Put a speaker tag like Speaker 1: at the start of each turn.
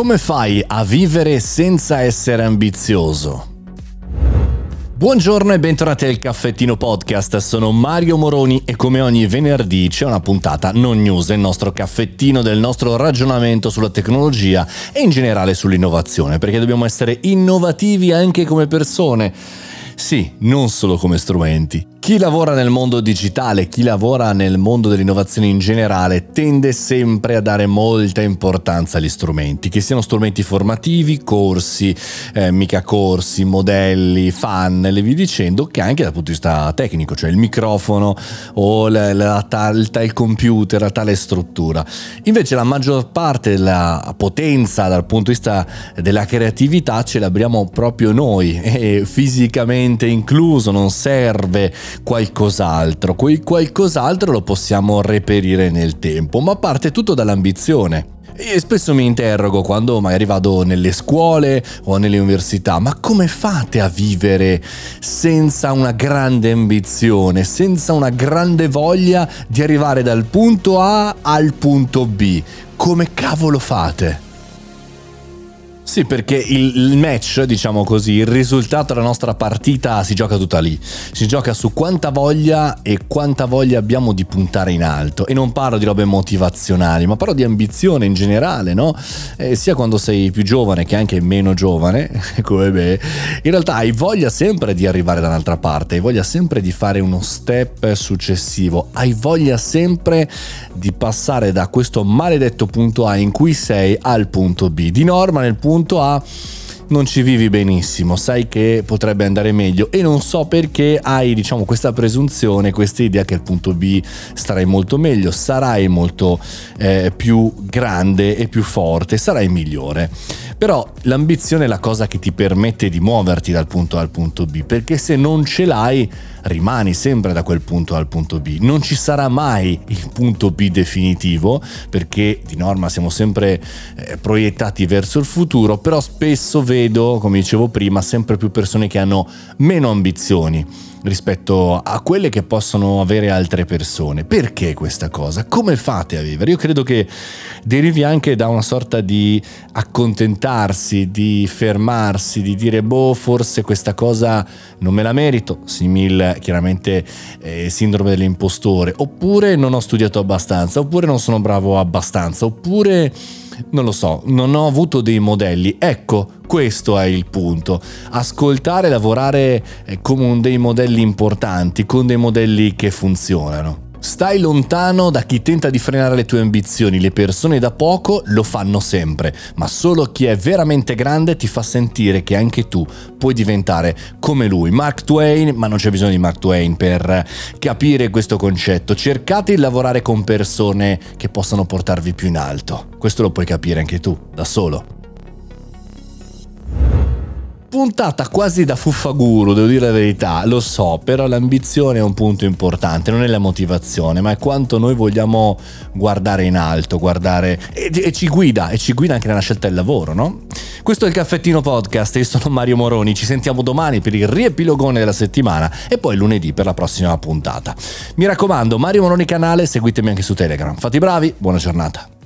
Speaker 1: Come fai a vivere senza essere ambizioso? Buongiorno e bentornati al Caffettino Podcast, sono Mario Moroni e come ogni venerdì c'è una puntata non news, il nostro caffettino del nostro ragionamento sulla tecnologia e in generale sull'innovazione, perché dobbiamo essere innovativi anche come persone. Sì, non solo come strumenti. Chi lavora nel mondo digitale, chi lavora nel mondo dell'innovazione in generale, tende sempre a dare molta importanza agli strumenti, che siano strumenti formativi, corsi, eh, mica corsi, modelli, fan, le vi dicendo, che anche dal punto di vista tecnico, cioè il microfono o la, la, la, il computer, la tale struttura. Invece la maggior parte della potenza dal punto di vista della creatività ce l'abbiamo proprio noi, e fisicamente incluso, non serve qualcos'altro. Quel qualcos'altro lo possiamo reperire nel tempo, ma parte tutto dall'ambizione. E spesso mi interrogo quando magari vado nelle scuole o nelle università, ma come fate a vivere senza una grande ambizione, senza una grande voglia di arrivare dal punto A al punto B? Come cavolo fate? Sì, perché il, match, diciamo così, il risultato della nostra partita si gioca tutta lì. Si gioca su quanta voglia e quanta voglia abbiamo di puntare in alto. E non parlo di robe motivazionali, ma parlo di ambizione in generale, no? Eh, sia quando sei più giovane che anche meno giovane, come me, in realtà hai voglia sempre di arrivare da un'altra parte, hai voglia sempre di fare uno step successivo, hai voglia sempre di passare da questo maledetto punto A in cui sei al punto B. Di norma nel punto punto A non ci vivi benissimo, sai che potrebbe andare meglio e non so perché hai diciamo questa presunzione, questa idea che al punto B starai molto meglio, sarai molto eh, più grande e più forte, sarai migliore. Però l'ambizione è la cosa che ti permette di muoverti dal punto A al punto B, perché se non ce l'hai rimani sempre da quel punto A al punto B. Non ci sarà mai il punto B definitivo, perché di norma siamo sempre eh, proiettati verso il futuro, però spesso vedo, come dicevo prima, sempre più persone che hanno meno ambizioni rispetto a quelle che possono avere altre persone. Perché questa cosa? Come fate a vivere? Io credo che derivi anche da una sorta di accontentarsi, di fermarsi, di dire boh, forse questa cosa non me la merito, simil chiaramente eh, sindrome dell'impostore, oppure non ho studiato abbastanza, oppure non sono bravo abbastanza, oppure non lo so, non ho avuto dei modelli. Ecco, questo è il punto. Ascoltare e lavorare eh, con dei modelli importanti, con dei modelli che funzionano. Stai lontano da chi tenta di frenare le tue ambizioni, le persone da poco lo fanno sempre, ma solo chi è veramente grande ti fa sentire che anche tu puoi diventare come lui. Mark Twain, ma non c'è bisogno di Mark Twain per capire questo concetto. Cercate di lavorare con persone che possano portarvi più in alto. Questo lo puoi capire anche tu, da solo puntata quasi da fuffaguru, devo dire la verità, lo so, però l'ambizione è un punto importante, non è la motivazione, ma è quanto noi vogliamo guardare in alto, guardare e, e ci guida, e ci guida anche nella scelta del lavoro, no? Questo è il caffettino podcast, io sono Mario Moroni, ci sentiamo domani per il riepilogone della settimana e poi lunedì per la prossima puntata. Mi raccomando, Mario Moroni canale, seguitemi anche su Telegram. Fate i bravi, buona giornata.